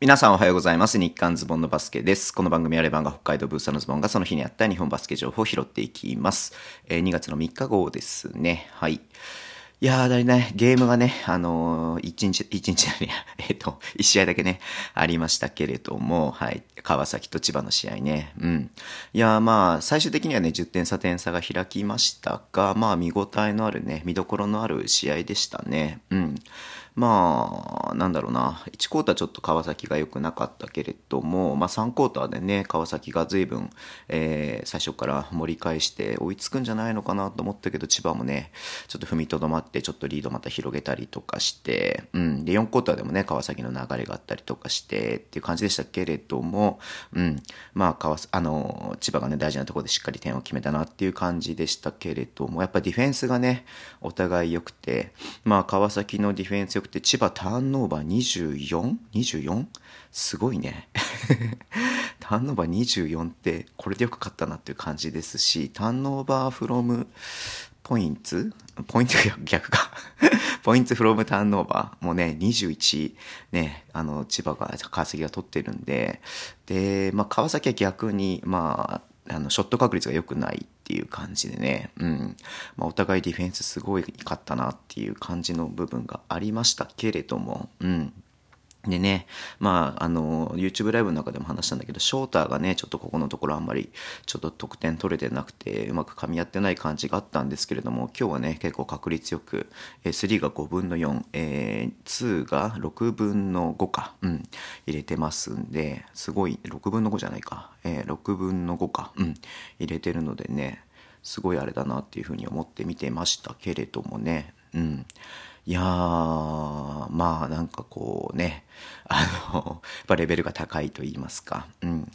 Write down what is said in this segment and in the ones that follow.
皆さんおはようございます。日刊ズボンのバスケです。この番組はレバンが北海道ブースターのズボンがその日にあった日本バスケ情報を拾っていきます。えー2月の3日号ですね。はい。いやー、だいね、ゲームがね、あのー、1日、1日だね、えっ、と、1試合だけね、ありましたけれども、はい。川崎と千葉の試合ね。うん。いやー、まあ、最終的にはね、10点差点差が開きましたが、まあ、見応えのあるね、見どころのある試合でしたね。うん。まあ、なんだろうな。1クォーターちょっと川崎が良くなかったけれども、まあ3クォーターでね、川崎が随分、えー最初から盛り返して追いつくんじゃないのかなと思ったけど、千葉もね、ちょっと踏みとどまって、ちょっとリードまた広げたりとかして、うん。で、4クォーターでもね、川崎の流れがあったりとかして、っていう感じでしたけれども、うん。まあ、川、あの、千葉がね、大事なところでしっかり点を決めたなっていう感じでしたけれども、やっぱディフェンスがね、お互い良くて、まあ、川崎のディフェンス良くて、千葉ターンオーバー 24?24? すごいね。ターンオーバー24って、これでよく勝ったなっていう感じですし、ターンオーバーフロムポインツポイント逆か。ポイントフロムターンオーバーもね、21、ね、あの、千葉が、川崎が取ってるんで、で、まあ、川崎は逆に、まあ、あの、ショット確率が良くないっていう感じでね、うん。まあ、お互いディフェンスすごいかったなっていう感じの部分がありましたけれども、うん。でね、まあ、あの、YouTube ライブの中でも話したんだけど、ショーターがね、ちょっとここのところあんまり、ちょっと得点取れてなくて、うまく噛み合ってない感じがあったんですけれども、今日はね、結構確率よく、え3が5分の4、えー2が6分の5か、うん、入れてますんで、すごい、6分の5じゃないか、えー6分の5か、うん、入れてるのでね、すごいあれだなっていうふうに思って見てましたけれどもね、うん。いやー、まあなんかこうね、あの、やっぱレベルが高いと言いますか。うん。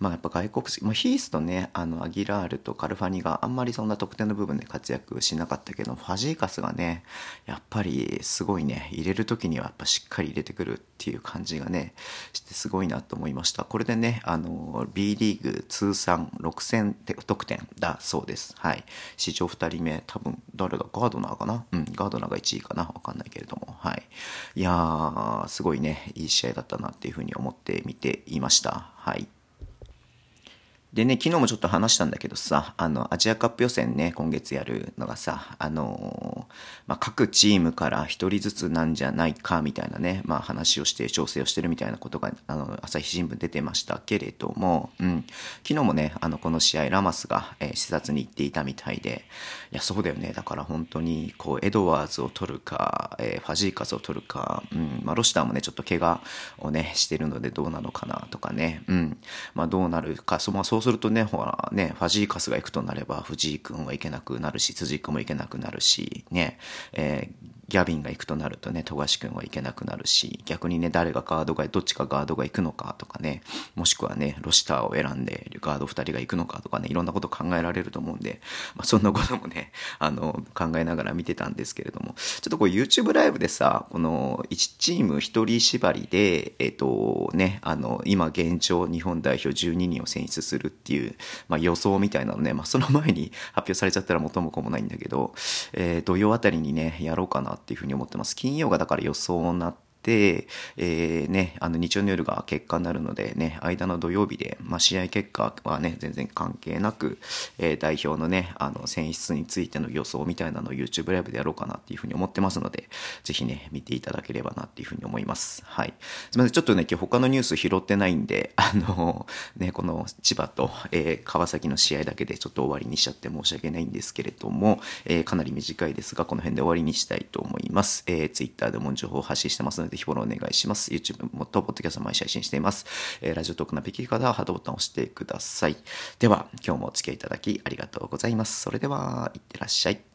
まあやっぱ外国籍、まあ、ヒースとね、あの、アギラールとカルファニがあんまりそんな得点の部分で活躍しなかったけど、ファジーカスがね、やっぱりすごいね、入れる時にはやっぱしっかり入れてくるっていう感じがね、してすごいなと思いました。これでね、あの、B リーグ通算6000得点だそうです。はい。史上2人目、多分、誰だガードナーかな？うん、ガードナーが1位かな？わかんないけれども。はい。いやー、すごいね、いい試合だったなっていうふうに思って見ていました。はい。でね、昨日もちょっと話したんだけどさ、あの、アジアカップ予選ね、今月やるのがさ、あのーまあ、各チームから一人ずつなんじゃないか、みたいなね、まあ、話をして、調整をしてるみたいなことが、あの、朝日新聞出てましたけれども、うん。昨日もね、あの、この試合、ラマスが、えー視察に行っていたみたいで、いや、そうだよね。だから本当に、こう、エドワーズを取るか、えーファジーカスを取るか、うん。まあ、ロシターもね、ちょっと怪我をね、してるのでどうなのかな、とかね、うん。まあ、どうなるか、そまあ、そうするとね、ほら、ね、ファジーカスが行くとなれば、藤井君はいけなくなるし、辻君もいけなくなるし、ね、ねえーギャビンが行くとなるとね、富樫君はいけなくなるし、逆にね、誰がガードが、どっちかガードが行くのかとかね、もしくはね、ロシターを選んで、ガード2人が行くのかとかね、いろんなこと考えられると思うんで、まあ、そんなこともね、あの、考えながら見てたんですけれども、ちょっとこう YouTube ライブでさ、この1チーム1人縛りで、えっ、と、ね、あの、今現状日本代表12人を選出するっていう、まあ、予想みたいなのね、まあ、その前に発表されちゃったら元も子もないんだけど、えー土曜あたりにね、やろうかなっていうふうに思ってます。金曜がだから予想になって、えーね、あの日曜の夜が結果になるのでね、間の土曜日で、まあ、試合結果はね、全然関係なく、えー代表のね、あの選出についての予想みたいなのを YouTube ライブでやろうかなっていうふうに思ってますので、ぜひね、見ていただければなっていうふうに思います。はい。すみません、ちょっとね、今日他のニュース拾ってないんで、あの、ね、この千葉と、えー川崎の試合だけでちょっと終わりにしちゃって申し訳ないんですけれども、えーかなり短いですが、この辺で終わりにしたいと思います。えー、Twitter でも情報を発信してますので、ひフォローお願いします。YouTube もと、ポッドキャスト毎日配信しています。えーラジオトークのできる方はハートボタンを押してください。では、今日もお付き合いいただきありがとうございます。それでは、いってらっしゃい。